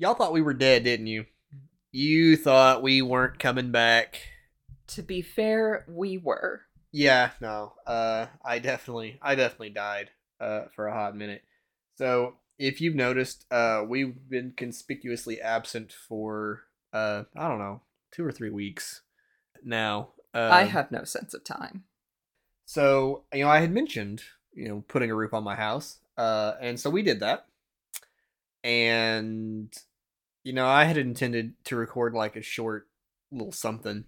Y'all thought we were dead, didn't you? You thought we weren't coming back. To be fair, we were. Yeah, no. Uh I definitely I definitely died uh for a hot minute. So, if you've noticed, uh we've been conspicuously absent for uh I don't know, 2 or 3 weeks now. Uh, I have no sense of time. So, you know, I had mentioned, you know, putting a roof on my house. Uh, and so we did that. And, you know, I had intended to record like a short little something.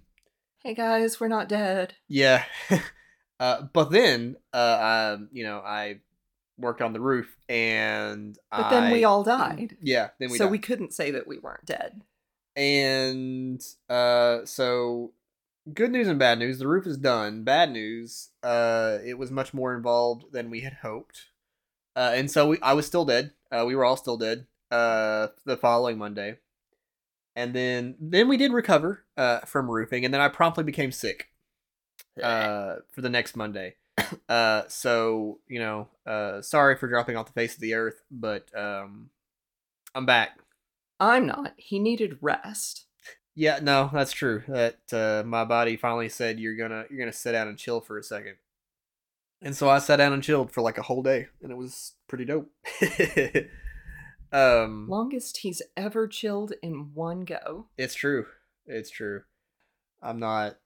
Hey guys, we're not dead. Yeah. uh, but then, uh, um, you know, I worked on the roof and But then we all died. Yeah, then we so died. we couldn't say that we weren't dead. And uh so good news and bad news. The roof is done. Bad news, uh it was much more involved than we had hoped. Uh and so we, I was still dead. Uh we were all still dead uh the following Monday. And then then we did recover uh from roofing and then I promptly became sick uh for the next Monday. Uh so, you know, uh sorry for dropping off the face of the earth, but um I'm back. I'm not. He needed rest. Yeah, no, that's true. That uh, my body finally said you're gonna you're gonna sit down and chill for a second, and so I sat down and chilled for like a whole day, and it was pretty dope. um, Longest he's ever chilled in one go. it's true. It's true. I'm not.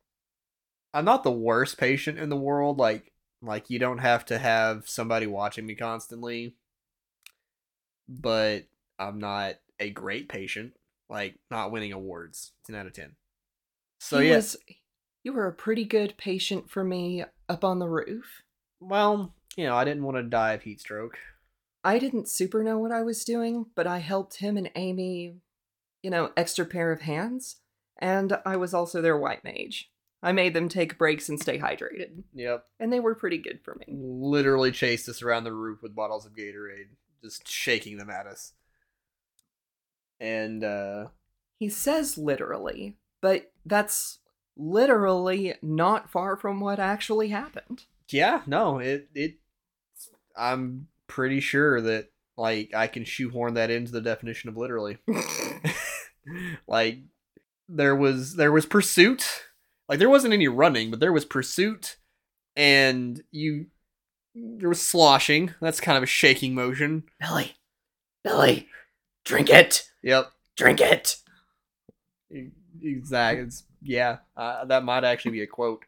I'm not the worst patient in the world. Like like you don't have to have somebody watching me constantly, but I'm not a great patient. Like not winning awards. Ten out of ten. So He yeah. was- you were a pretty good patient for me up on the roof. Well, you know, I didn't want to die of heat stroke. I didn't super know what I was doing, but I helped him and Amy, you know, extra pair of hands, and I was also their white mage. I made them take breaks and stay hydrated, Yep. and they were pretty good for me. Literally chased us around the roof with bottles of Gatorade, just shaking them at us. And uh He says literally, but that's literally not far from what actually happened. yeah, no, it it I'm pretty sure that like I can shoehorn that into the definition of literally. like there was there was pursuit. Like there wasn't any running, but there was pursuit and you there was sloshing. That's kind of a shaking motion. Billy, Billy, drink it, Yep. drink it. Exactly. It's, yeah, uh, that might actually be a quote.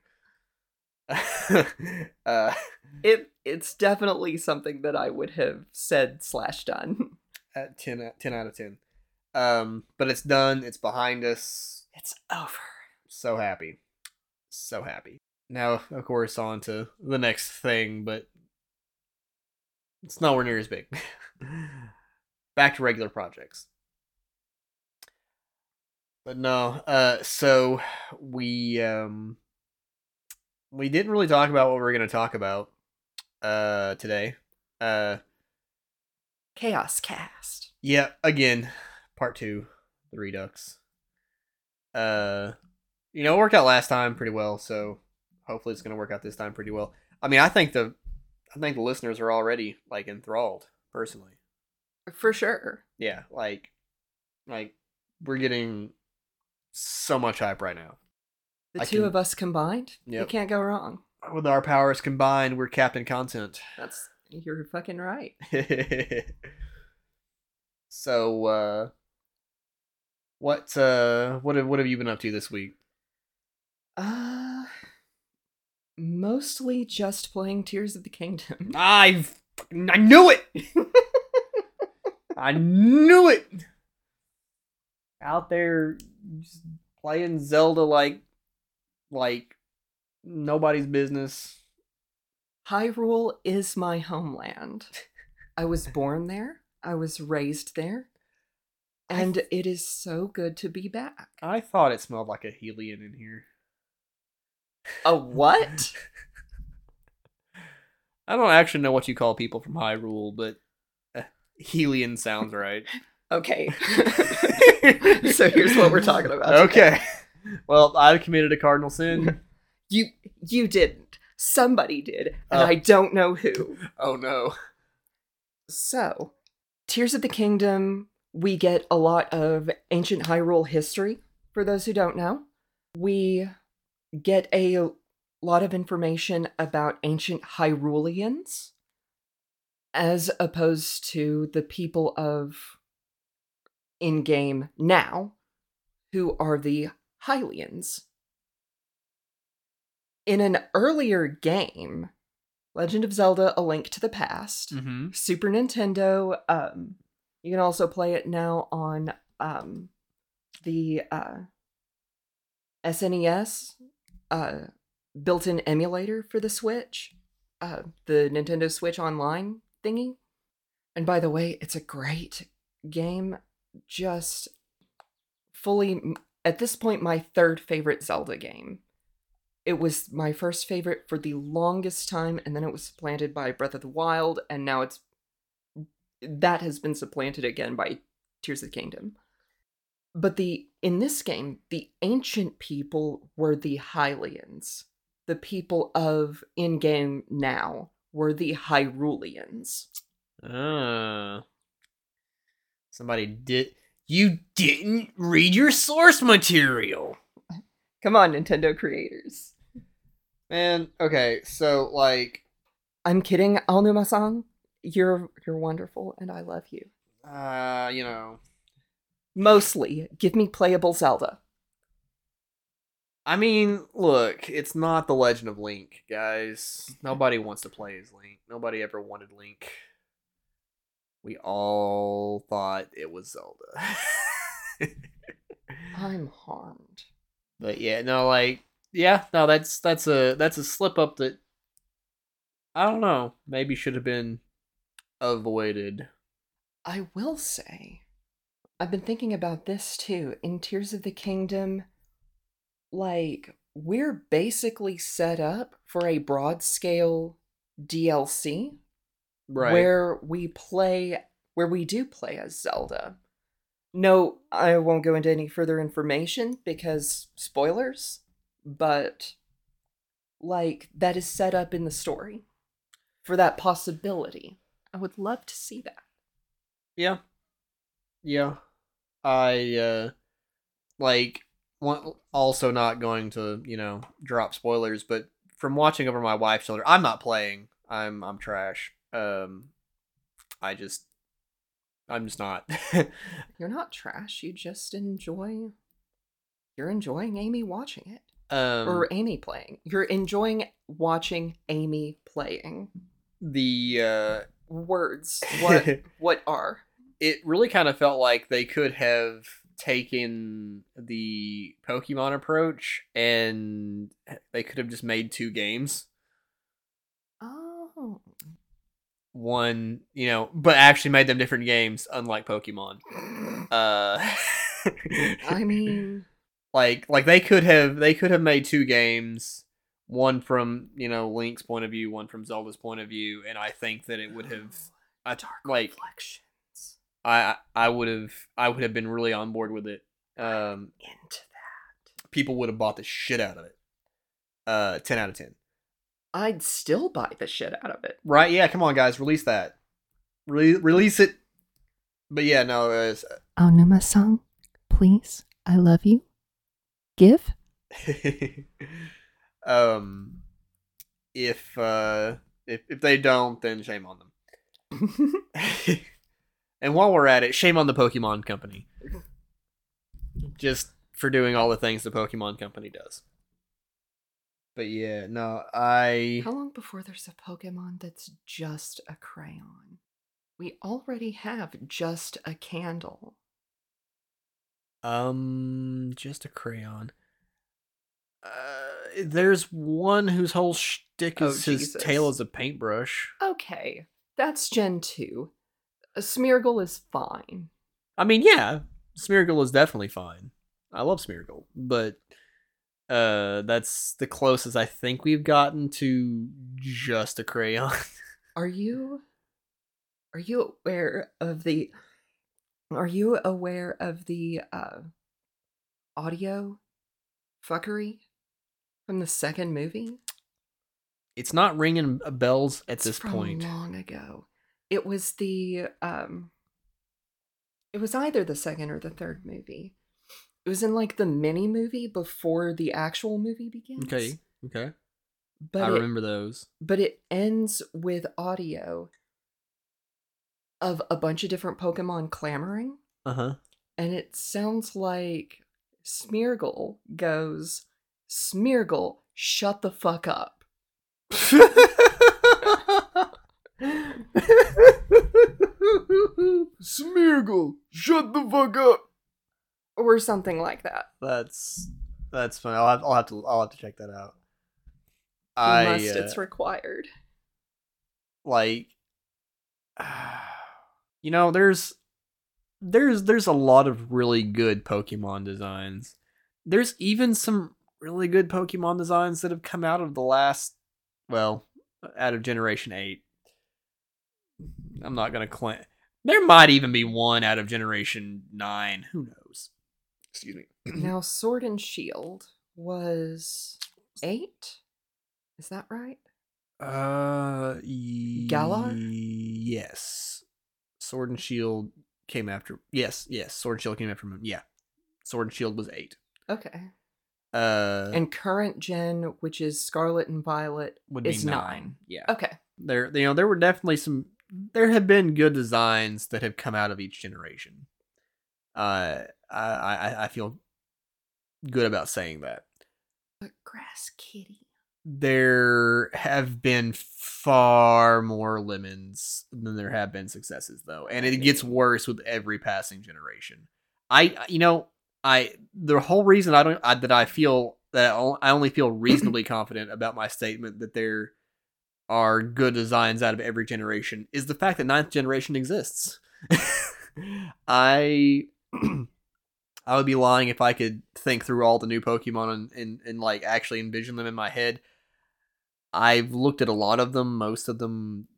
uh, It it's definitely something that I would have said slash done. at 10, out- 10 out of 10. Um, but it's done. It's behind us. It's over. So happy. So happy. Now, of course, on to the next thing, but it's nowhere near as big. Back to regular projects. But no, uh, so we um we didn't really talk about what we are gonna talk about uh today. Uh Chaos cast. yeah, again, part two, the Redux. Uh, you know, it worked out last time pretty well, so hopefully it's gonna work out this time pretty well. I mean, I think the, I think the listeners are already like enthralled personally. For sure. Yeah, like, like we're getting so much hype right now. The I two can- of us combined, you Yep. can't go wrong. With our powers combined, we're Captain Content. That's you're fucking right. so, uh, what, uh, what have, what have you been up to this week? Uh mostly just playing Tears of the Kingdom. I, I knew it. I knew it. Out there, just playing Zelda like, like nobody's business. Hyrule is my homeland. I was born there. I was raised there. And it is so good to be back. I thought it smelled like a Hylian in here. A what? I don't actually know what you call people from Hyrule, but uh, sounds right. Okay. so here's what we're talking about. Okay. Well, I've committed a cardinal sin. You you didn't. Somebody did, and Oh. I don't know who. Oh no. So, Tears of the Kingdom we get a lot of ancient Hyrule history, for those who don't know. We get a lot of information about ancient Hyruleans, as opposed to the people of in game now, who are the Hylians. In an earlier game, Legend of Zelda A Link to the Past, Mm-hmm. Super Nintendo, um, you can also play it now on um, the uh, SNES uh, built in emulator for the Switch, uh, the Nintendo Switch Online thingy. And by the way, it's a great game. Just fully, at this point, my third favorite Zelda game. It was my first favorite for the longest time, and then it was supplanted by Breath of the Wild, and now it's that has been supplanted again by Tears of the Kingdom. But the in this game, the ancient people were the Hylians. The people of in game now were the Hyruleans. Ah. Somebody did. You didn't read your source material. Come on, Nintendo creators. Man, okay, so like I'm kidding, Aonuma-san. You're you're wonderful, and I love you. uh, you know, Mostly, give me playable Zelda. I mean, look, it's not the Legend of Link, guys. Nobody wants to play as Link. Nobody ever wanted Link. We all thought it was Zelda. I'm harmed. But yeah, no, like yeah, no, that's that's a that's a slip up that I don't know, maybe should have been avoided. I will say, I've been thinking about this too. In Tears of the Kingdom, like, we're basically set up for a broad scale DLC Right. where we play, where we do play as Zelda. No, I won't go into any further information because spoilers, but like, that is set up in the story for that possibility. I would love to see that. Yeah. Yeah. I uh like one, also not going to, you know, drop spoilers, but from watching over my wife's shoulder, I'm not playing. I'm I'm trash. Um I just I'm just not. You're not trash. You just enjoy. You're enjoying Amy watching it. um or Amy playing. You're enjoying watching Amy playing. the uh Words. What what are? it really kind of felt like they could have taken the Pokemon approach and they could have just made two games. Oh. One, you know, but actually made them different games, unlike Pokemon. Uh, I mean, like, like they could have they could have made two games, one from you know Link's point of view, one from Zelda's point of view, and I think that it would have, I, dark like, reflections I I would have I would have been really on board with it. Um, into that. people would have bought the shit out of it. Uh, ten out of ten. I'd still buy the shit out of it. Right? Yeah. Come on, guys, release that. Re- release it. But yeah, no. Uh, Aonuma-san, please, I love you. Give. um, if uh, if if they don't, then shame on them. and while we're at it, shame on the Pokemon Company. Just for doing all the things the Pokemon Company does. But yeah, no, I How long before there's a Pokemon that's just a crayon? We already have just a candle. um just a crayon. Uh, there's one whose whole shtick Oh, is his Jesus. tail is a paintbrush. Okay, that's Gen 2. A Smeargle is fine. I mean, yeah, Smeargle is definitely fine. I love Smeargle, but uh, that's the closest I think we've gotten to just a crayon. Are you are you aware of the are you aware of the uh audio fuckery from the second movie? it's not ringing bells at It's this point. long ago. It was the um It was either the second or the third movie. It was in like the mini movie before the actual movie begins. Okay. Okay. But I it, remember those. but it ends with audio of a bunch of different Pokemon clamoring, Uh huh. and it sounds like Smeargle goes, Smeargle, shut the fuck up. Smeargle, shut the fuck up. Or something like that. That's that's fun. I'll have, I'll have to I'll have to check that out. You I must, uh, it's required. like you know there's there's there's a lot of really good pokemon designs there's even some really good pokemon designs that have come out of the last well out of generation 8 i'm not gonna claim there might even be one out of generation 9 who knows excuse me Now, Sword and Shield was eight? Is that right? Uh, Galar? Yes. Sword and Shield came after. Yes, yes. Sword and Shield came after him. Yeah. Sword and Shield was eight. Okay. Uh, And current gen, which is Scarlet and Violet, would is be nine. Yeah. Okay. There, you know, there were definitely some. There have been good designs that have come out of each generation. Uh, I, I, I feel good about saying that. But Grass Kitty. there have been far more lemons than there have been successes though and it gets worse with every passing generation i you know i the whole reason i don't I, that i feel that I only feel reasonably confident about my statement that there are good designs out of every generation is the fact that ninth generation exists i I would be lying if I could think through all the new Pokemon and, and, and like actually envision them in my head. I've looked at a lot of them. Most of them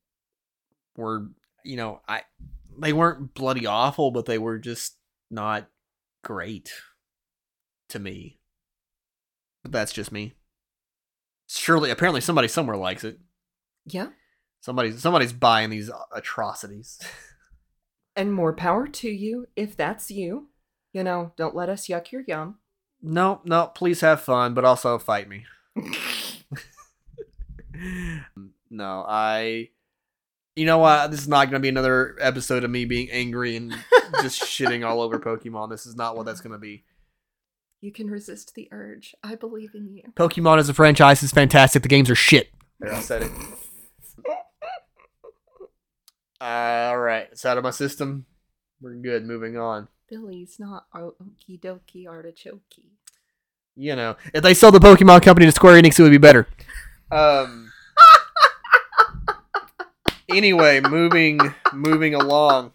were, you know, I they weren't bloody awful, but they were just not great to me. But that's just me. Surely, apparently, somebody somewhere likes it. Yeah. Somebody's somebody's buying these atrocities. And more power to you if that's you. You know, don't let us yuck your yum. no, no, please have fun, but also fight me. no, I. You know what? This is not going to be another episode of me being angry and just shitting all over Pokemon. This is not what that's going to be. You can resist the urge. I believe in you. Pokemon as a franchise is fantastic. The games are shit. There, I said it. All right, it's out of my system. We're good. Moving on. Billy's not okie dokie artichoke. You know, if they sold the Pokemon company to Square Enix, it would be better. Um. anyway, moving moving along.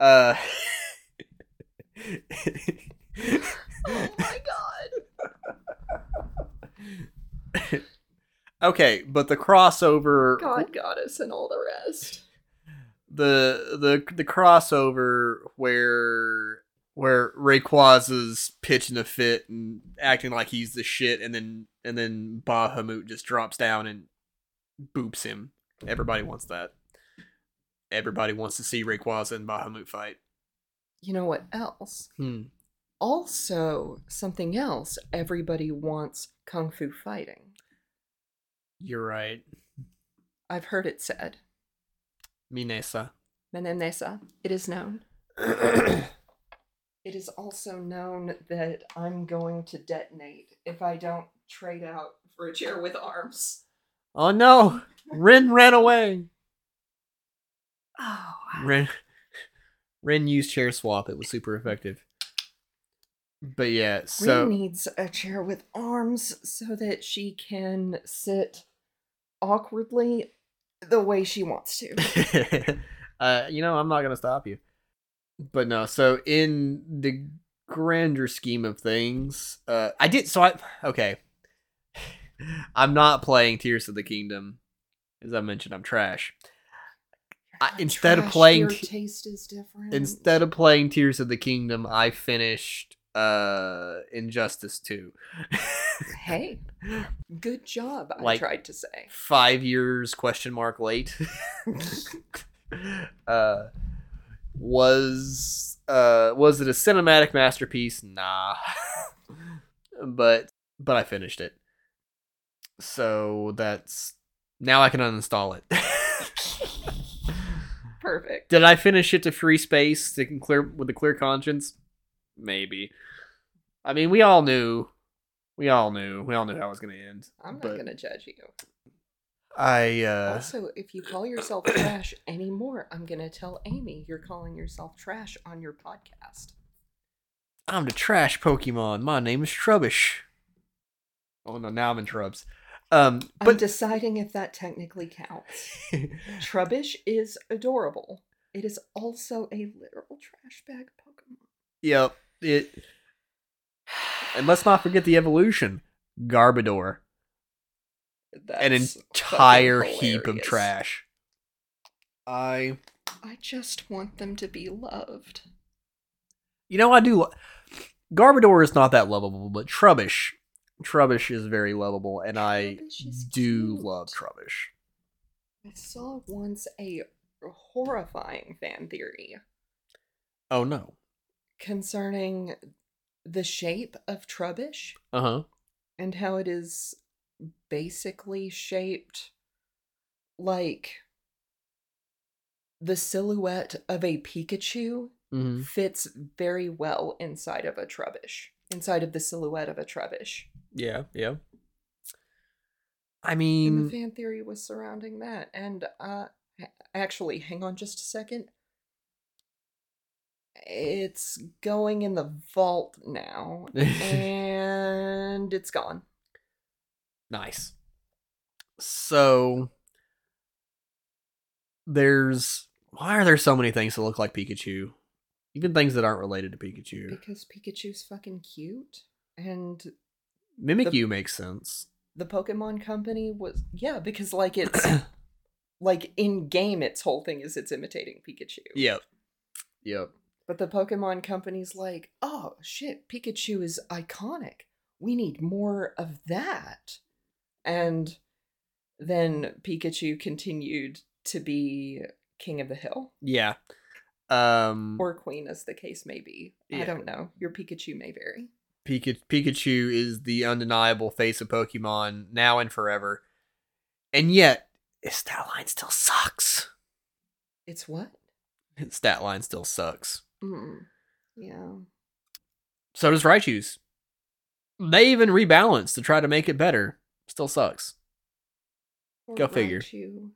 Uh. Oh my god. okay, but the crossover God, goddess, and all the rest. The the the crossover where where Rayquaza's pitching a fit and acting like he's the shit, and then and then Bahamut just drops down and boops him. Everybody wants that. Everybody wants to see Rayquaza and Bahamut fight. You know what else? Hmm. Also, something else everybody wants kung fu fighting. You're right, I've heard it said. Minesa. Menemnesa, it is known. It is also known that I'm going to detonate if I don't trade out for a chair with arms. oh no! Ren ran away. Oh, Ren Ren used chair swap. It was super effective. But yeah, so Rin needs a chair with arms so that she can sit awkwardly the way she wants to. uh, you know, I'm not gonna stop you. But no, so in the grander scheme of things, uh, I did. So I okay. I'm not playing Tears of the Kingdom, as I mentioned. I'm trash. I- instead of playing t- taste is different. Instead of playing Tears of the Kingdom, I finished uh Injustice 2. hey, good job. I Like- tried to say. Five years question mark late. uh was uh was it a cinematic masterpiece? Nah. but but I finished it. So that's now I can uninstall it. Perfect. Did I finish it to free space to clear with a clear conscience? Maybe. I mean, we all knew. We all knew. We all knew how it was going to end. I'm not gonna judge you. I uh also, if you call yourself trash anymore, I'm gonna tell Amy you're calling yourself trash on your podcast. I'm the trash Pokemon. My name is Trubbish. Oh no, now I'm in Trubs. Um I'm but deciding if that technically counts. Trubbish is adorable. It is also a literal trash bag Pokemon. yep, it And let's not forget the evolution. Garbodor. an entire heap of trash. I I just want them to be loved. You know, I do. lo- Garbodor is not that lovable, but Trubbish, Trubbish is very lovable, and I do cute. love Trubbish. I saw once a horrifying fan theory Oh no. Concerning the shape of Trubbish Uh huh. and how it is basically shaped like the silhouette of a Pikachu hmm fits very well inside of a Trubbish, inside of the silhouette of a Trubbish. Yeah. Yeah. I And mean, the fan theory was surrounding that. And uh actually, hang on just a second. It's going in the vault now. and it's gone. nice. So there's why are there so many things that look like Pikachu? Even things that aren't related to Pikachu. Because Pikachu's fucking cute. And Mimikyu the- makes sense. the Pokemon company was yeah, because like it's like in game its whole thing is it's imitating Pikachu. Yep. Yep. But the Pokemon company's like, oh shit, Pikachu is iconic. We need more of that. And then Pikachu continued to be king of the hill Yeah. Um or queen, as the case may be. I don't know. Your Pikachu may vary. Pika- Pikachu is the undeniable face of Pokemon now and forever. And yet, his stat line still sucks. It's what? His stat line still sucks. Mm. Yeah. So does Raichu's. They even rebalance to try to make it better. Still sucks. Poor Go figure.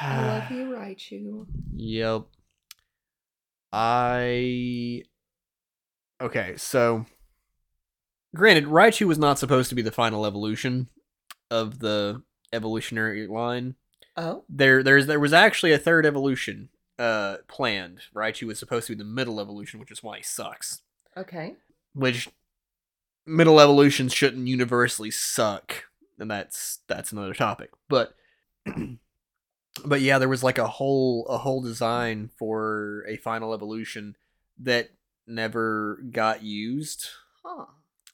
I love you, Raichu. Yep. I. Okay, so. Granted, Raichu was not supposed to be the final evolution of the evolutionary line. Oh, There, there's there was actually a third evolution uh planned. Raichu was supposed to be the middle evolution, which is why he sucks. okay. Which middle evolutions shouldn't universally suck, and that's that's another topic. But but yeah, there was like a whole a whole design for a final evolution that never got used. Huh.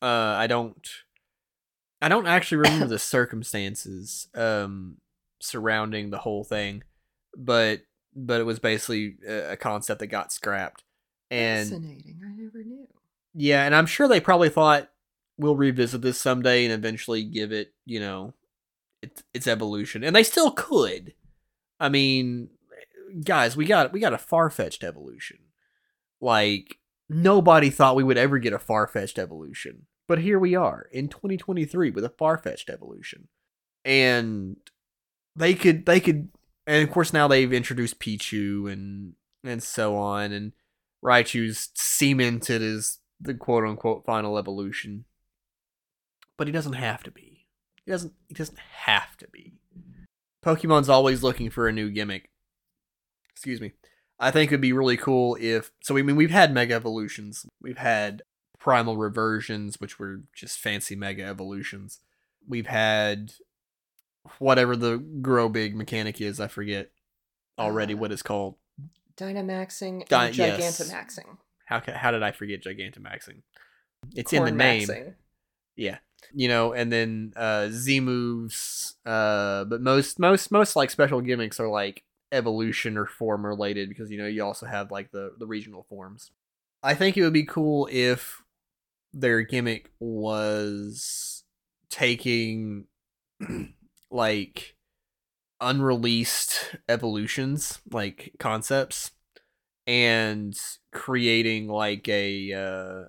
Uh, I don't I don't actually remember the circumstances um surrounding the whole thing, but but it was basically a, concept that got scrapped. And Fascinating. I never knew. yeah, and I'm sure they probably thought we'll revisit this someday and eventually give it, you know, its its evolution. And they still could. I mean, guys, we got we got a Farfetch'd evolution. Like nobody thought we would ever get a Farfetch'd evolution, but here we are in 2023 with a Farfetch'd evolution, and they could they could, and of course now they've introduced Pichu and and so on, and Raichu's cemented as the quote unquote final evolution, but he doesn't have to be. He doesn't. He doesn't have to be. Pokemon's always looking for a new gimmick. Excuse me. I think it'd be really cool if so. I mean, we've had Mega Evolutions, we've had Primal Reversions, which were just fancy Mega Evolutions. We've had whatever the grow big mechanic is. I forget already Uh, what it's called. Dynamaxing Dy- and yes. Gigantamaxing. How how did I forget Gigantamaxing? It's in the name. Cornmaxing. Yeah. You know, and then uh Z moves, uh but most most most like special gimmicks are like evolution or form related because you know you also have like the the regional forms. I think it would be cool if their gimmick was taking like unreleased evolutions, like concepts, and creating like a uh,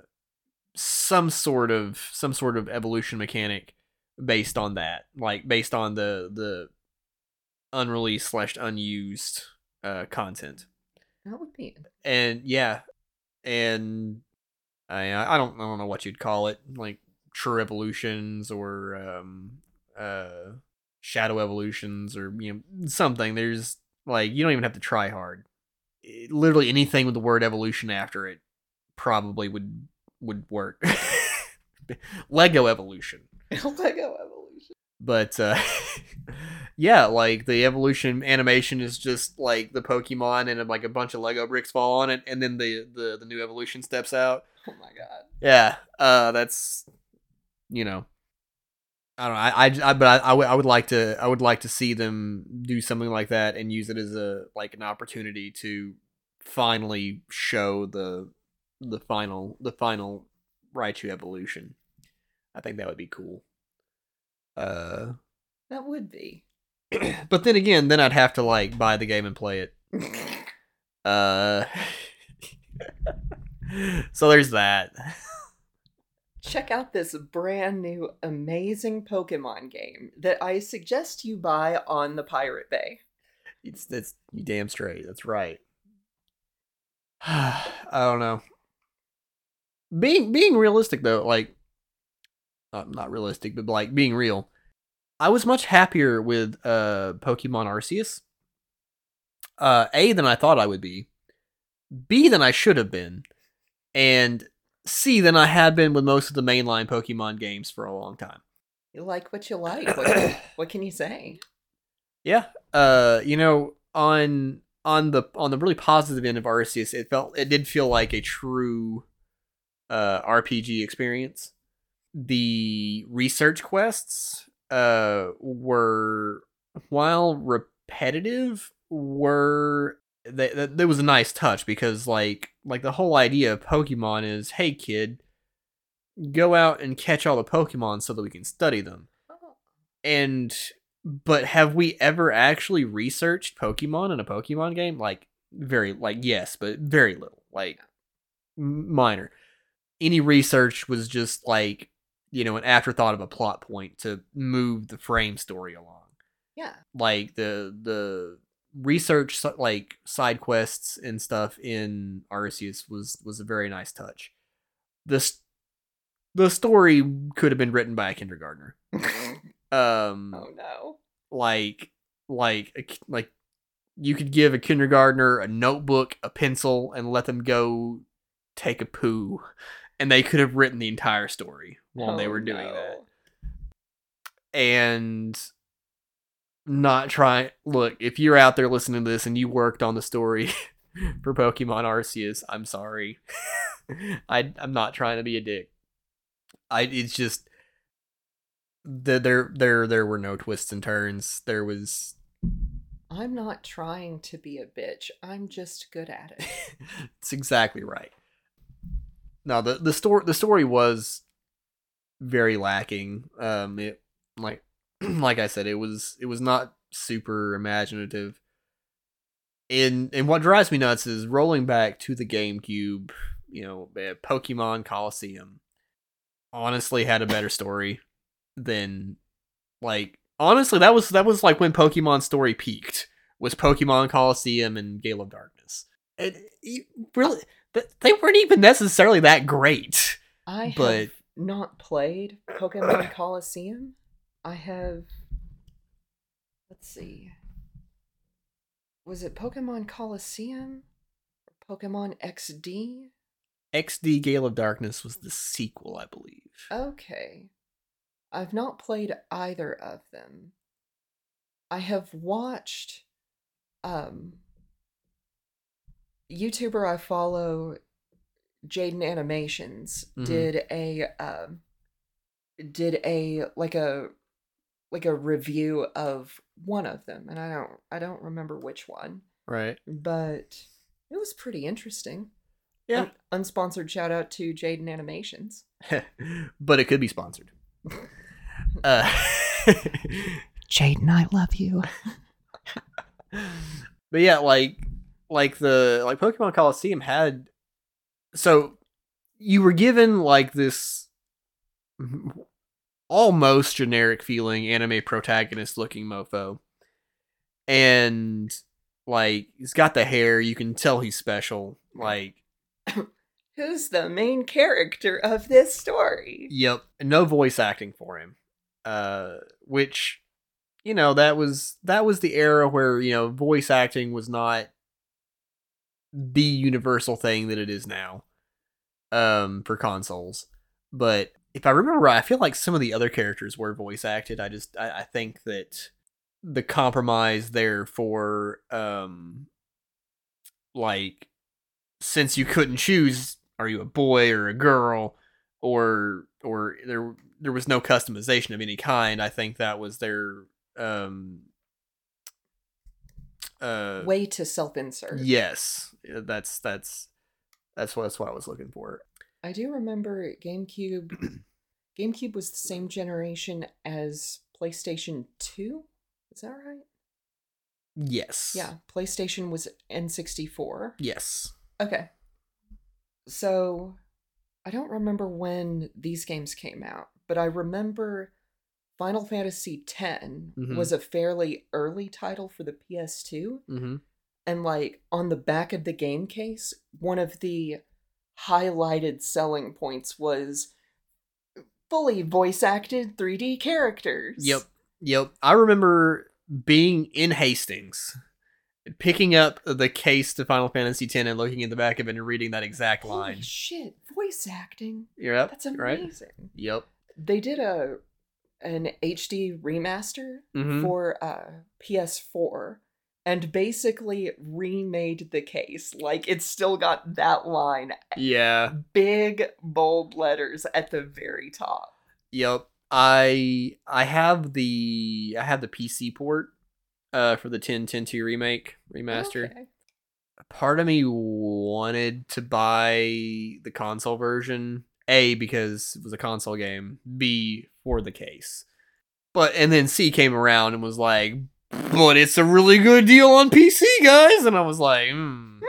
some sort of some sort of evolution mechanic based on that, like based on the the unreleased slash unused uh, content. That would be. And yeah, and I I don't I don't know what you'd call it, like true evolutions or um uh shadow evolutions or you know something. There's like you don't even have to try hard. It- literally anything with the word evolution after it probably would would work. Lego evolution. Lego evolution. But uh yeah, like the evolution animation is just like the Pokemon and like a bunch of Lego bricks fall on it and then the the, the new evolution steps out. Oh my god. Yeah, uh, that's you know, I don't know. I, I, I but I, I would, I would like to, I would like to see them do something like that and use it as a like an opportunity to finally show the the final the final Raichu evolution. I think that would be cool. Uh, That would be. but then again, then I'd have to like buy the game and play it. Uh, so there's that. Check out this brand new amazing Pokemon game that I suggest you buy on the Pirate Bay. It's that's you damn straight. That's right. I don't know. Being being realistic though, like not not realistic, but like being real. I was much happier with uh Pokemon Arceus. Uh A than I thought I would be. B than I should have been. And C than I had been with most of the mainline Pokemon games for a long time. You like what you like. What, what can you say? Yeah. Uh, you know, on on the on the really positive end of Arceus, it felt it did feel like a true uh RPG experience. The research quests uh were while repetitive were that that was a nice touch because like like the whole idea of Pokemon is hey kid go out and catch all the Pokemon so that we can study them oh. and but have we ever actually researched Pokemon in a Pokemon game? Like very like yes, but very little. Like m- minor. Any research was just like, you know, an afterthought of a plot point to move the frame story along. Yeah. Like the the research like side quests and stuff in Arceus was was a very nice touch. This the story could have been written by a kindergartner. Um oh no. like like like you could give a kindergartner a notebook, a pencil, and let them go take a poo, and they could have written the entire story while they Oh, were doing that. And not trying. look, if you're out there listening to this and you worked on the story for Pokemon Arceus, I'm sorry. I I'm not trying to be a dick. I it's just the, there there there were no twists and turns. There was I'm not trying to be a bitch. I'm just good at it. it's exactly right. No, the the story the story was very lacking. Um, it like like I said, it was it was not super imaginative. And and what drives me nuts is rolling back to the GameCube. You know, uh, Pokemon Colosseum honestly had a better story than like honestly that was that was like when Pokemon story peaked was Pokemon Colosseum and Gale of Darkness. And really, they weren't even necessarily that great. I have But- not played Pokemon Colosseum. I have. Let's see. Was it Pokemon Colosseum? Or Pokemon XD? XD Gale of Darkness was the sequel, I believe. Okay. I've not played either of them. I have watched um YouTuber I follow Jaiden Animations Mhm. did a um did a like a like a review of one of them, and I don't I don't remember which one, Right. but it was pretty interesting. Yeah. Un- unsponsored shout out to Jaiden Animations. but it could be sponsored. uh, Jaiden, I love you. but yeah, like like the like Pokemon Colosseum had so you were given like this almost generic feeling anime protagonist looking mofo. And like he's got the hair, you can tell he's special. Like Who's the main character of this story? Yep. No voice acting for him. Uh which you know, that was that was the era where, you know, voice acting was not the universal thing that it is now. Um for consoles. But if I remember right, I feel like some of the other characters were voice acted. I just I, I think that the compromise there for um like since you couldn't choose are you a boy or a girl or or there there was no customization of any kind i think that was their um uh Way to self insert. yes that's that's that's what that's what i was looking for I do remember GameCube. GameCube was the same generation as PlayStation 2. Is that right? yes Yeah, PlayStation was N64. yes Okay. So, I don't remember when these games came out, but I remember Final Fantasy X Mhm. was a fairly early title for the PS2. mm-hmm. And, like, on the back of the game case, one of the highlighted selling points was fully voice acted 3D characters. Yep. Yep. I remember being in Hastings, picking up the case to Final Fantasy X and looking in the back of it and reading that exact Holy line. shit, voice acting. Up. That's right? amazing. Yep. They did a an HD remaster Mhm. for uh, PS4 and basically remade the case. Like it's still got that line, Yeah. big bold letters at the very top. Yep. I I have the I have the PC port uh for the 10 10 2 remake remaster. Okay. Part of me wanted to buy the console version. A because it was a console game. B for the case. But and then C came around and was like, "But it's a really good deal on PC, guys." And I was like, mm,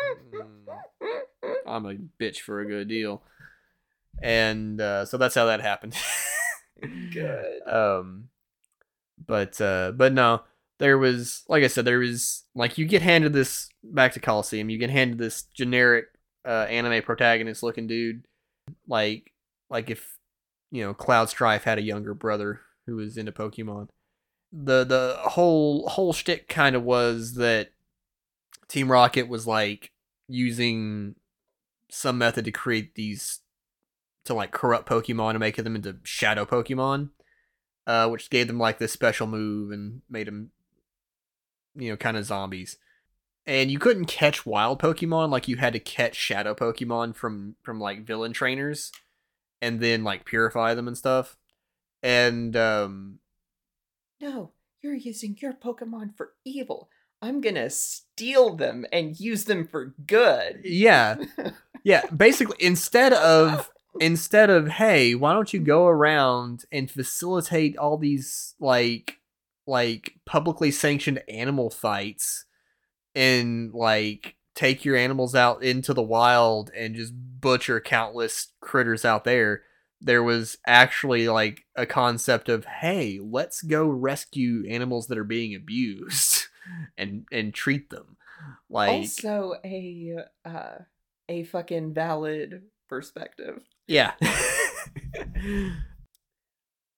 "I'm a bitch for a good deal." And uh, so that's how that happened. Good. um but uh but no there was like i said there was like you get handed this back to colosseum you get handed this generic uh anime protagonist looking dude like like if you know cloud strife had a younger brother who was into pokemon the the whole whole shtick kind of was that team rocket was like using some method to create these to like corrupt Pokemon and make them into shadow Pokemon, uh, which gave them like this special move and made them, you know, kind of zombies. And you couldn't catch wild Pokemon like you had to catch shadow Pokemon from from like villain trainers, and then like purify them and stuff. And um, No, you're using your Pokemon for evil. I'm gonna steal them and use them for good. yeah, yeah. Basically, instead of instead of hey why don't you go around and facilitate all these like like publicly sanctioned animal fights and like take your animals out into the wild and just butcher countless critters out there there was actually like a concept of hey let's go rescue animals that are being abused and and treat them like also a uh, a fucking valid perspective. Yeah.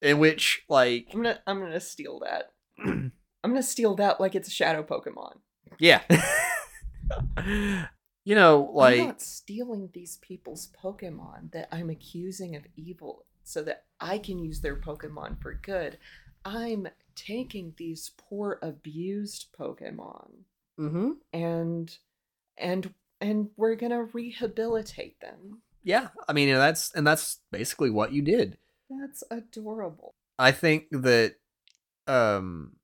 In which, like, I'm gonna I'm gonna steal that. I'm gonna steal that like it's a shadow Pokemon. yeah. you know, like I'm not stealing these people's Pokemon that I'm accusing of evil so that I can use their Pokemon for good. I'm taking these poor abused Pokemon mm-hmm. and and and we're gonna rehabilitate them. yeah. I mean, and that's and that's basically what you did. That's adorable. I think that um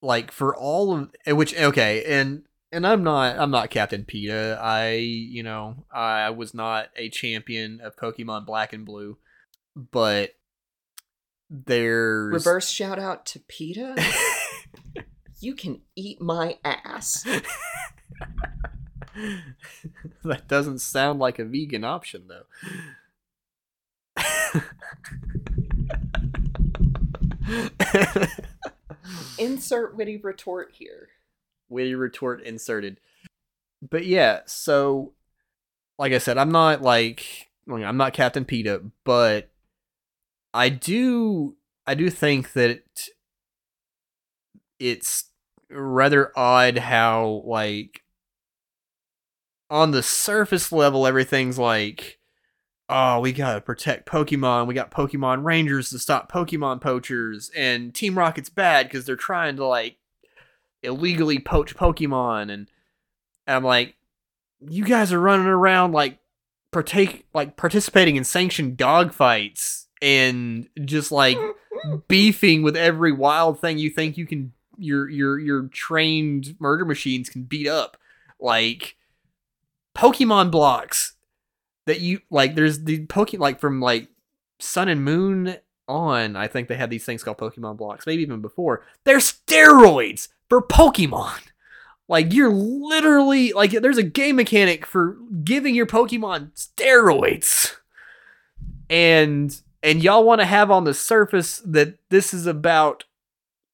like for all of which okay and and i'm not i'm not captain peta i you know i was not a champion of pokemon black and blue but there's Reverse shout out to PETA. you can eat my ass. that doesn't sound like a vegan option though Insert witty retort here. Witty retort inserted. But yeah, so like I said, I'm not like I'm not Captain PETA, but I do I do think that it's rather odd how like on the surface level everything's like oh we gotta protect pokemon we got pokemon rangers to stop pokemon poachers and team rocket's bad because they're trying to like illegally poach pokemon and, and i'm like you guys are running around like partake like participating in sanctioned dogfights and just like beefing with every wild thing you think you can your your your trained murder machines can beat up. Like pokemon blocks that you like there's the pokemon like from like sun and moon on i think they had these things called pokemon blocks maybe even before. They're steroids for pokemon like you're literally like there's a game mechanic for giving your pokemon steroids and and y'all want to have on the surface that this is about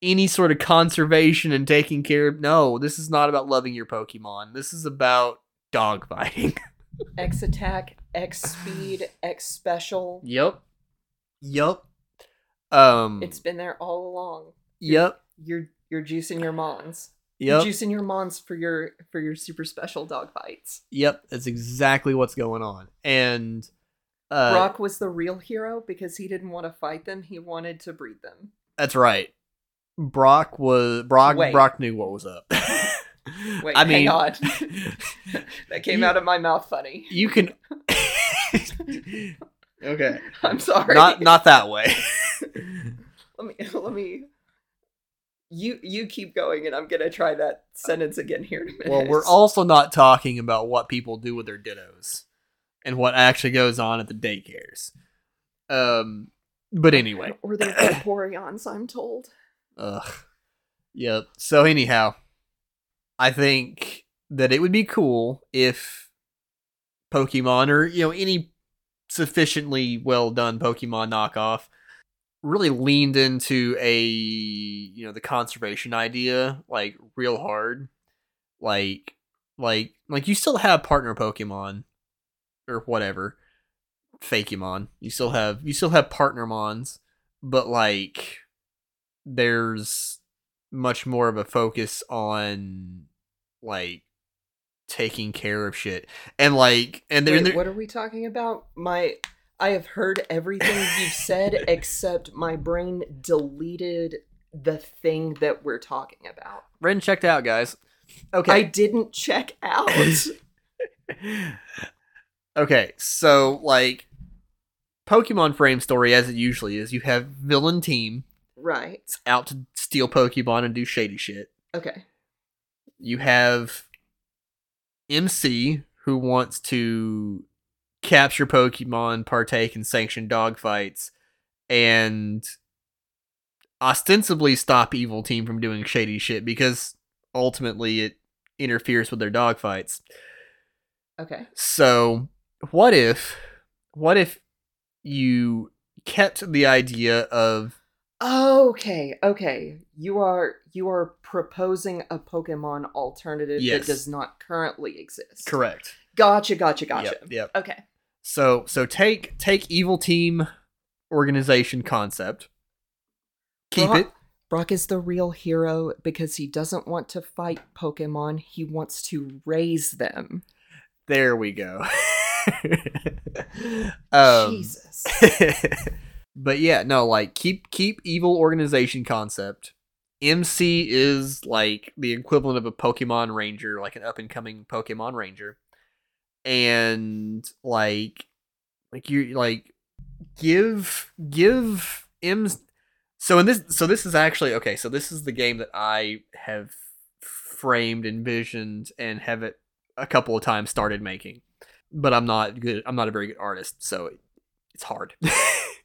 any sort of conservation and taking care of no this is not about loving your pokemon this is about dog fighting. X attack, X speed, X special. yep yep um It's been there all along. yep You're you're juicing your mons. yep You're juicing your mons for your for your super special dog fights. yep that's exactly what's going on and uh Brock was the real hero because he didn't want to fight them. He wanted to breed them. that's right brock was brock Wait. brock knew what was up Wait, i mean hang on. that came You- out of my mouth funny. you can okay I'm sorry. not not that way let me let me you you keep going and I'm gonna try that sentence again here in a minute. well we're also not talking about what people do with their dittos and what actually goes on at the daycares um but anyway or they're Vaporeons, I'm told. Ugh. Yep. So anyhow, I think that it would be cool if Pokemon or you know any sufficiently well done Pokemon knockoff really leaned into a you know the conservation idea like real hard. Like like like you still have partner Pokemon or whatever Fakemon. You still have you still have partner mons but like there's much more of a focus on like taking care of shit. And like and Wait, they're, what are we talking about? My I have heard everything you've said except my brain deleted the thing that we're talking about. Ren checked out guys okay I didn't check out. okay so like pokemon frame story as it usually is you have villain team right. out to steal pokemon and do shady shit Okay. you have MC who wants to capture Pokemon, partake in sanctioned dogfights, and ostensibly stop Evil Team from doing shady shit because ultimately it interferes with their dogfights. Okay. So, what if, what if you kept the idea of Okay, okay. You are you are proposing a Pokemon alternative Yes. that does not currently exist. correct? Gotcha, gotcha, gotcha. Yep. Yep. Okay. So so take take evil team organization concept. Keep Brock, it. Brock is the real hero because he doesn't want to fight Pokemon. He wants to raise them. There we go. um, Jesus. but yeah, no, like keep keep evil organization concept. MC is like the equivalent of a Pokemon Ranger, like an up and coming Pokemon Ranger. And like like you like give give M So in this, so this is actually okay. So this is the game that I have framed, envisioned, and have it a couple of times started making, but I'm not good. I'm not a very good artist, so it, it's hard.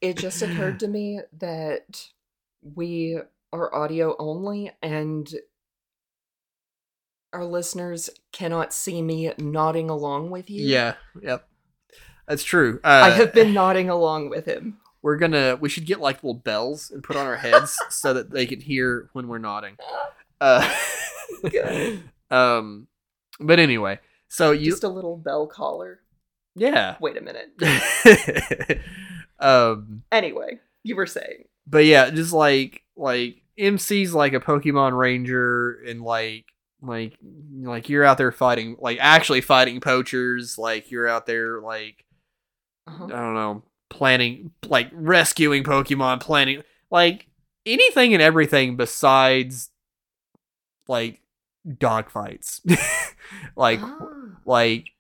It just occurred to me that we are audio only and our listeners cannot see me nodding along with you. yeah, yep, that's true. Uh, I have been nodding along with him. We're gonna. We should get like little bells and put on our heads so that they can hear when we're nodding. Uh, um, but anyway, so you Just a little bell collar. yeah. Wait a minute. um, Anyway, you were saying. but yeah, just like like MC's like a Pokemon Ranger, and like like like you're out there fighting, like actually fighting poachers. Like you're out there like Uh-huh. I don't know, planning like rescuing Pokemon, planning like anything and everything besides like dogfights. like Ah. like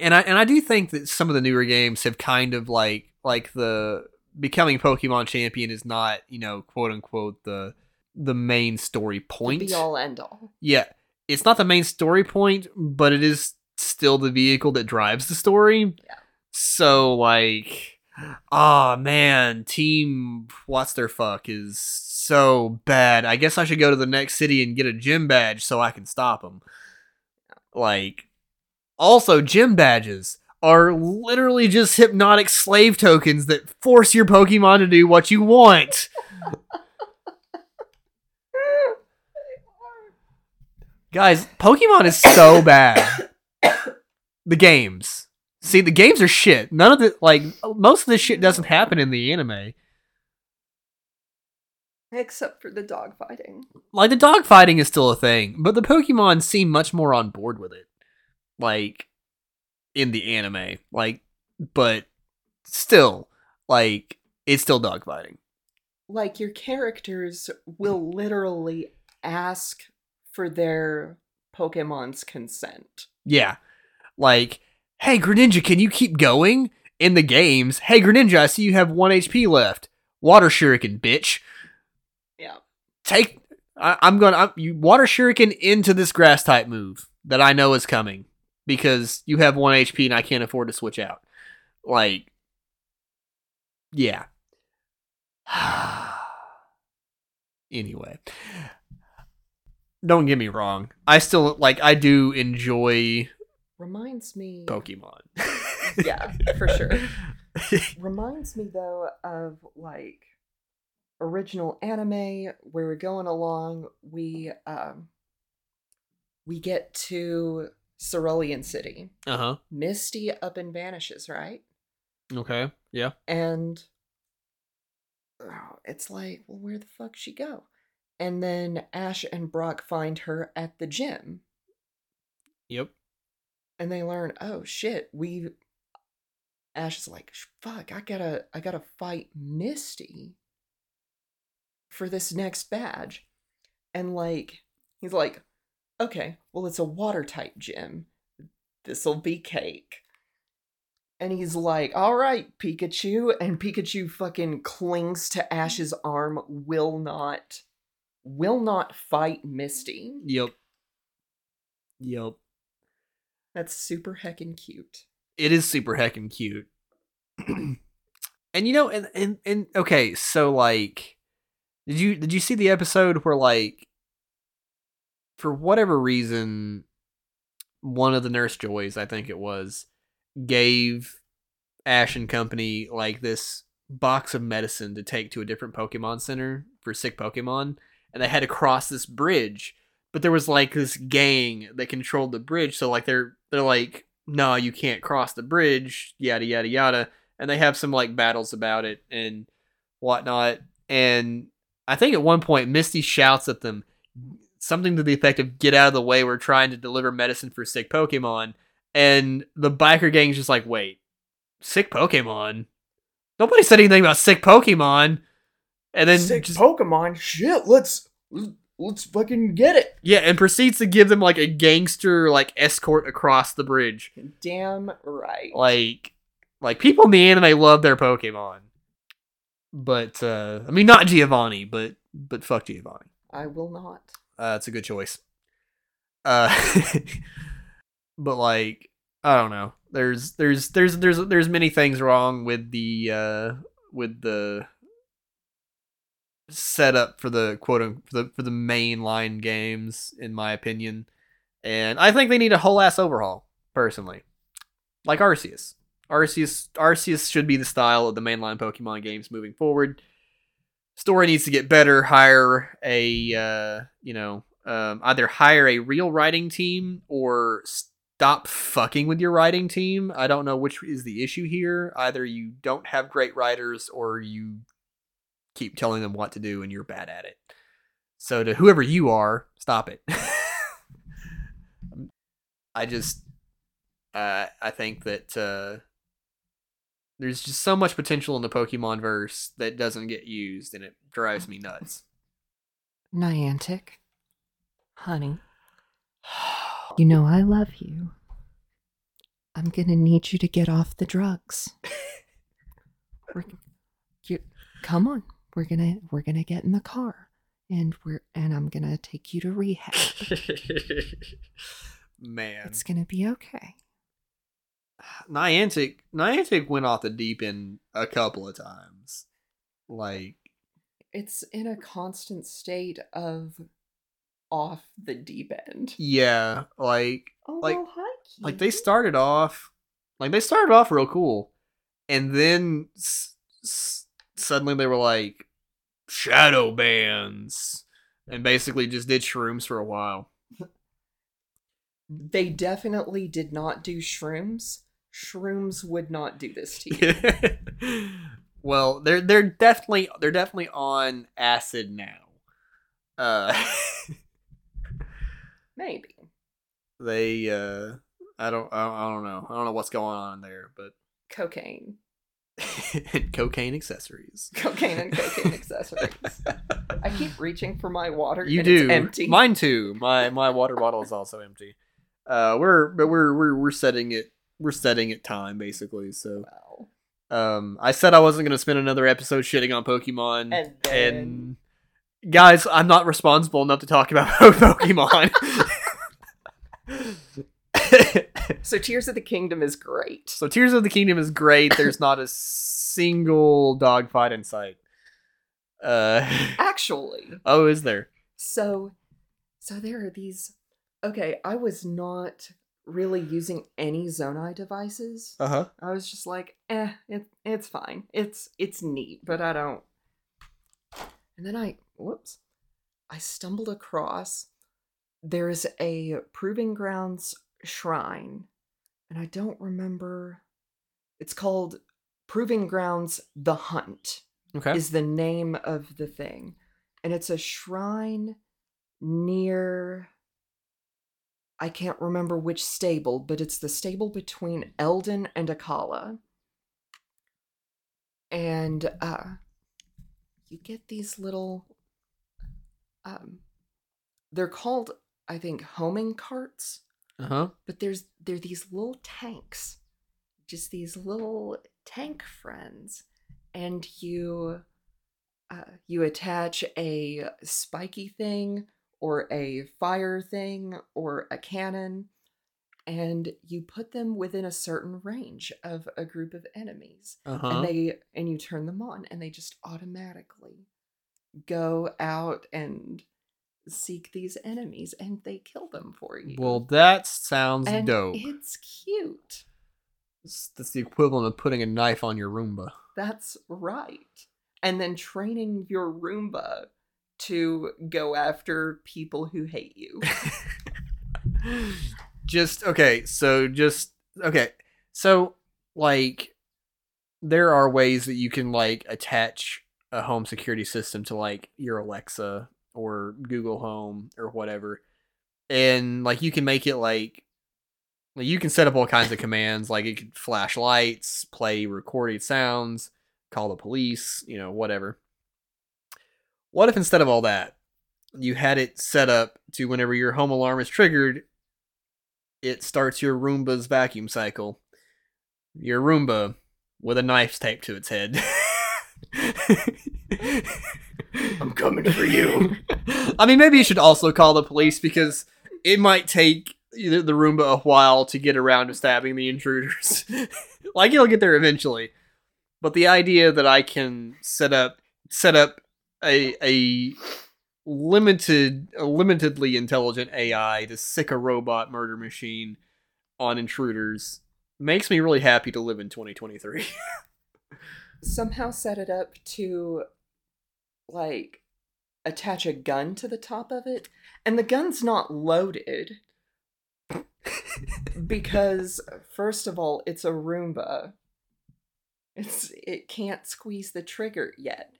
and I and I do think that some of the newer games have kind of like like the becoming Pokemon champion is not, you know, quote unquote the the main story The point. Be all end all. Yeah. It's not the main story point, but it is still the vehicle that drives the story. Yeah. So like ah man, team what's their fuck is so bad. I guess I should go to the next city and get a gym badge so I can stop them. Like also gym badges are literally just hypnotic slave tokens that force your Pokemon to do what you want. Guys, Pokemon is so bad. The games. See, the games are shit. None of the like most of this shit doesn't happen in the anime. Except for the dog fighting. Like the dog fighting is still a thing, but the Pokemon seem much more on board with it. Like in the anime. Like but still, like it's still dog fighting. Like your characters will literally ask for their Pokemon's consent. Yeah. Like, hey Greninja, can you keep going? In the games, hey Greninja, I see you have one HP left. Water Shuriken, bitch. Yeah. Take. I, I'm gonna I'm, you water Shuriken into this grass type move that I know is coming because you have one HP and I can't afford to switch out. Like, yeah. anyway, don't get me wrong. I still like. I do enjoy Reminds me. Pokemon. Yeah, for sure. Reminds me though of like original anime where we're going along. We um we get to Cerulean City. uh huh. Misty up and vanishes, right? Okay. Yeah. And oh, it's like, well, where the fuck she go? And then Ash and Brock find her at the gym, Yep. and they learn, oh shit, we. Ash is like, fuck, I gotta, I gotta fight Misty for this next badge, and like, he's like, okay, well, it's a water type gym. This'll be cake. And he's like, all right, Pikachu. And Pikachu fucking clings to Ash's arm, will not, will not fight Misty. Yep. Yep. That's super heckin' cute. It is super heckin' cute. and you know, and, and and okay, so like did you did you see the episode where like for whatever reason one of the nurse joys, I think it was, gave Ash and company like this box of medicine to take to a different Pokemon center for sick Pokemon, and they had to cross this bridge. But there was like this gang that controlled the bridge, so like they're they're like, no, you can't cross the bridge, yada yada yada, and they have some like battles about it and whatnot. And I think at one point Misty shouts at them something to the effect of "Get out of the way! We're trying to deliver medicine for sick Pokemon." And the biker gang's just like, "Wait, sick Pokemon? Nobody said anything about sick Pokemon." And then just, Pokemon, shit, let's let's fucking get it. yeah, and proceeds to give them like a gangster like escort across the bridge. Damn right. Like, like people in the anime love their Pokemon. but uh, I mean not Giovanni, but but fuck Giovanni. I will not. Uh, it's a good choice. Uh, but like I don't know. There's there's there's there's there's many things wrong with the uh with the setup for the quote un- for the for the mainline games in my opinion. And I think they need a whole ass overhaul, personally. Like Arceus. Arceus Arceus should be the style of the mainline Pokemon games moving forward. Story needs to get better, hire a uh, you know, um, either hire a real writing team or stop fucking with your writing team. I don't know which is the issue here. Either you don't have great writers or you keep telling them what to do and you're bad at it. So to whoever you are, stop it. I just uh, I think that uh, there's just so much potential in the Pokemon verse that doesn't get used and it drives me nuts. Niantic. Honey. You know I love you. I'm gonna need you to get off the drugs. you, come on, we're gonna we're gonna get in the car, and we're and I'm gonna take you to rehab. Man, It's gonna be okay. Niantic Niantic went off the deep end a couple of times. Like It's in a constant state of off the deep end. yeah, like Oh, Like- well, hi, like they started off like they started off real cool and then s- s- suddenly they were like shadow bans and basically just did shrooms for a while. They definitely did not do shrooms. Shrooms would not do this to you. well, they're they're definitely they're definitely on acid now. Uh Maybe. they uh I don't I don't, I don't know. I don't know what's going on there, but Cocaine. cocaine accessories. Cocaine and cocaine accessories. I keep reaching for my water. You and do. It's empty. Mine too. My my water bottle is also empty. Uh, we're but we're we're we're setting it. We're setting it time basically. So Well, um, I said I wasn't gonna spend another episode shitting on Pokemon, and then and guys, I'm not responsible enough to talk about Pokemon. so Tears of the Kingdom is great. so Tears of the Kingdom is great. There's not a single dogfight in sight. Uh, Actually, oh, is there? so so there are these. Okay, I was not really using any Zonai devices. Uh huh. I was just like, eh, it, it's fine. It's it's neat, but I don't. And then I, whoops, I stumbled across. There's a Proving Grounds shrine, and I don't remember. It's called Proving Grounds: The Hunt Okay. is the name of the thing, and it's a shrine near. I can't remember which stable, but it's the stable between Eldin and Akkala. And uh you get these little um they're called I think homing carts, Uh huh. but there's they're these little tanks. Just these little tank friends. And you uh, you attach a spiky thing or a fire thing or a cannon and you put them within a certain range of a group of enemies Uh huh. and they and you turn them on and they just automatically go out and seek these enemies and they kill them for you Well, that sounds and dope. it's cute That's the equivalent of putting a knife on your Roomba. that's right and then training your roomba to go after people who hate you just okay, so just okay. So like there are ways that you can like attach a home security system to like your Alexa or Google Home or whatever. And like you can make it like like you can set up all kinds of commands like it could flash lights, play recorded sounds, call the police, you know, whatever. What if instead of all that, you had it set up to whenever your home alarm is triggered, it starts your Roomba's vacuum cycle. Your Roomba with a knife taped to its head. I'm coming for you. I mean, maybe you should also call the police because it might take the the Roomba a while to get around to stabbing the intruders. like it'll get there eventually, but the idea that I can set up set up a a limited a limitedly intelligent AI to sic a robot murder machine on intruders makes me really happy to live in 2023. Somehow set it up to, like, attach a gun to the top of it, and the gun's not loaded. because first of all, it's a Roomba. It's it can't squeeze the trigger yet.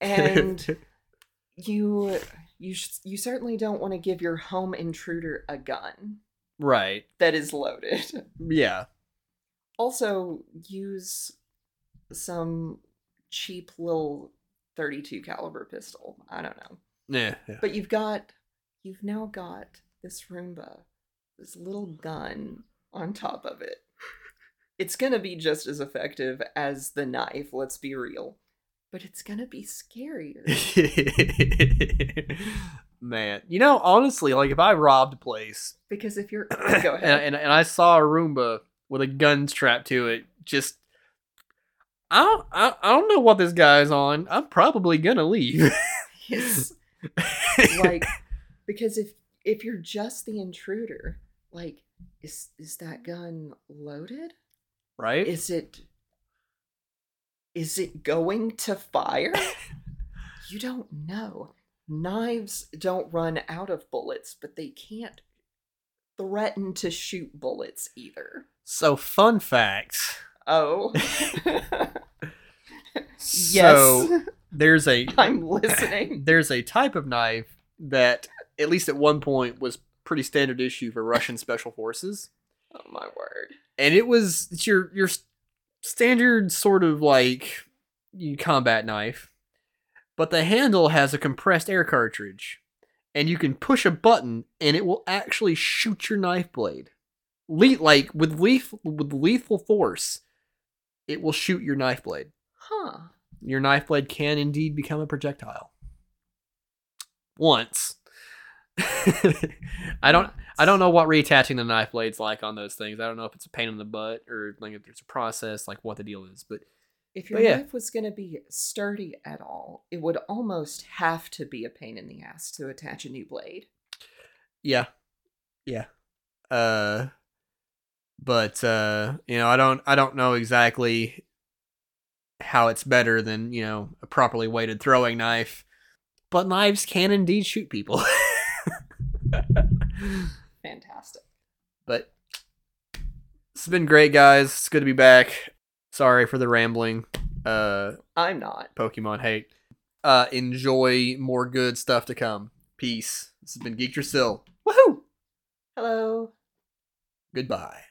And you you sh- you certainly don't want to give your home intruder a gun right. that is loaded. Yeah. Also, use some cheap little 32 caliber pistol. I don't know. Yeah. yeah. But you've got you've now got this Roomba, this little gun on top of it. It's going to be just as effective as the knife, let's be real. But it's going to be scarier. Man, you know, honestly, like if I robbed a place because if you're go and, ahead. and, and I saw a Roomba with a gun strapped to it, just I don't I, I don't know what this guy's on. I'm probably gonna leave. It's like because if if you're just the intruder, like is is that gun loaded? right? Is it is it going to fire? you don't know. Knives don't run out of bullets, but they can't threaten to shoot bullets either. So, fun fact. Oh. So yes. there's a I'm listening. there's a type of knife that at least at one point was pretty standard issue for Russian special forces. Oh my word. and it was it's your your standard sort of like combat knife, but the handle has a compressed air cartridge, and you can push a button and it will actually shoot your knife blade, Le- like with lethal with lethal force. It will shoot your knife blade. Huh. Your knife blade can indeed become a projectile. Once. I don't I don't know what reattaching the knife blade's like on those things. I don't know if it's a pain in the butt or like if there's a process, like what the deal is. But If your yeah. knife was going to be sturdy at all, it would almost have to be a pain in the ass to attach a new blade. yeah, yeah. Uh, but uh, you know, I don't I don't know exactly how it's better than you know a properly weighted throwing knife. But knives can indeed shoot people. Fantastic. But it's been great, guys. It's good to be back. Sorry for the rambling. Uh, I'm not. Pokemon hate. Uh, enjoy more good stuff to come. Peace. This has been Geek Your Sill. Woohoo! Hello. Goodbye.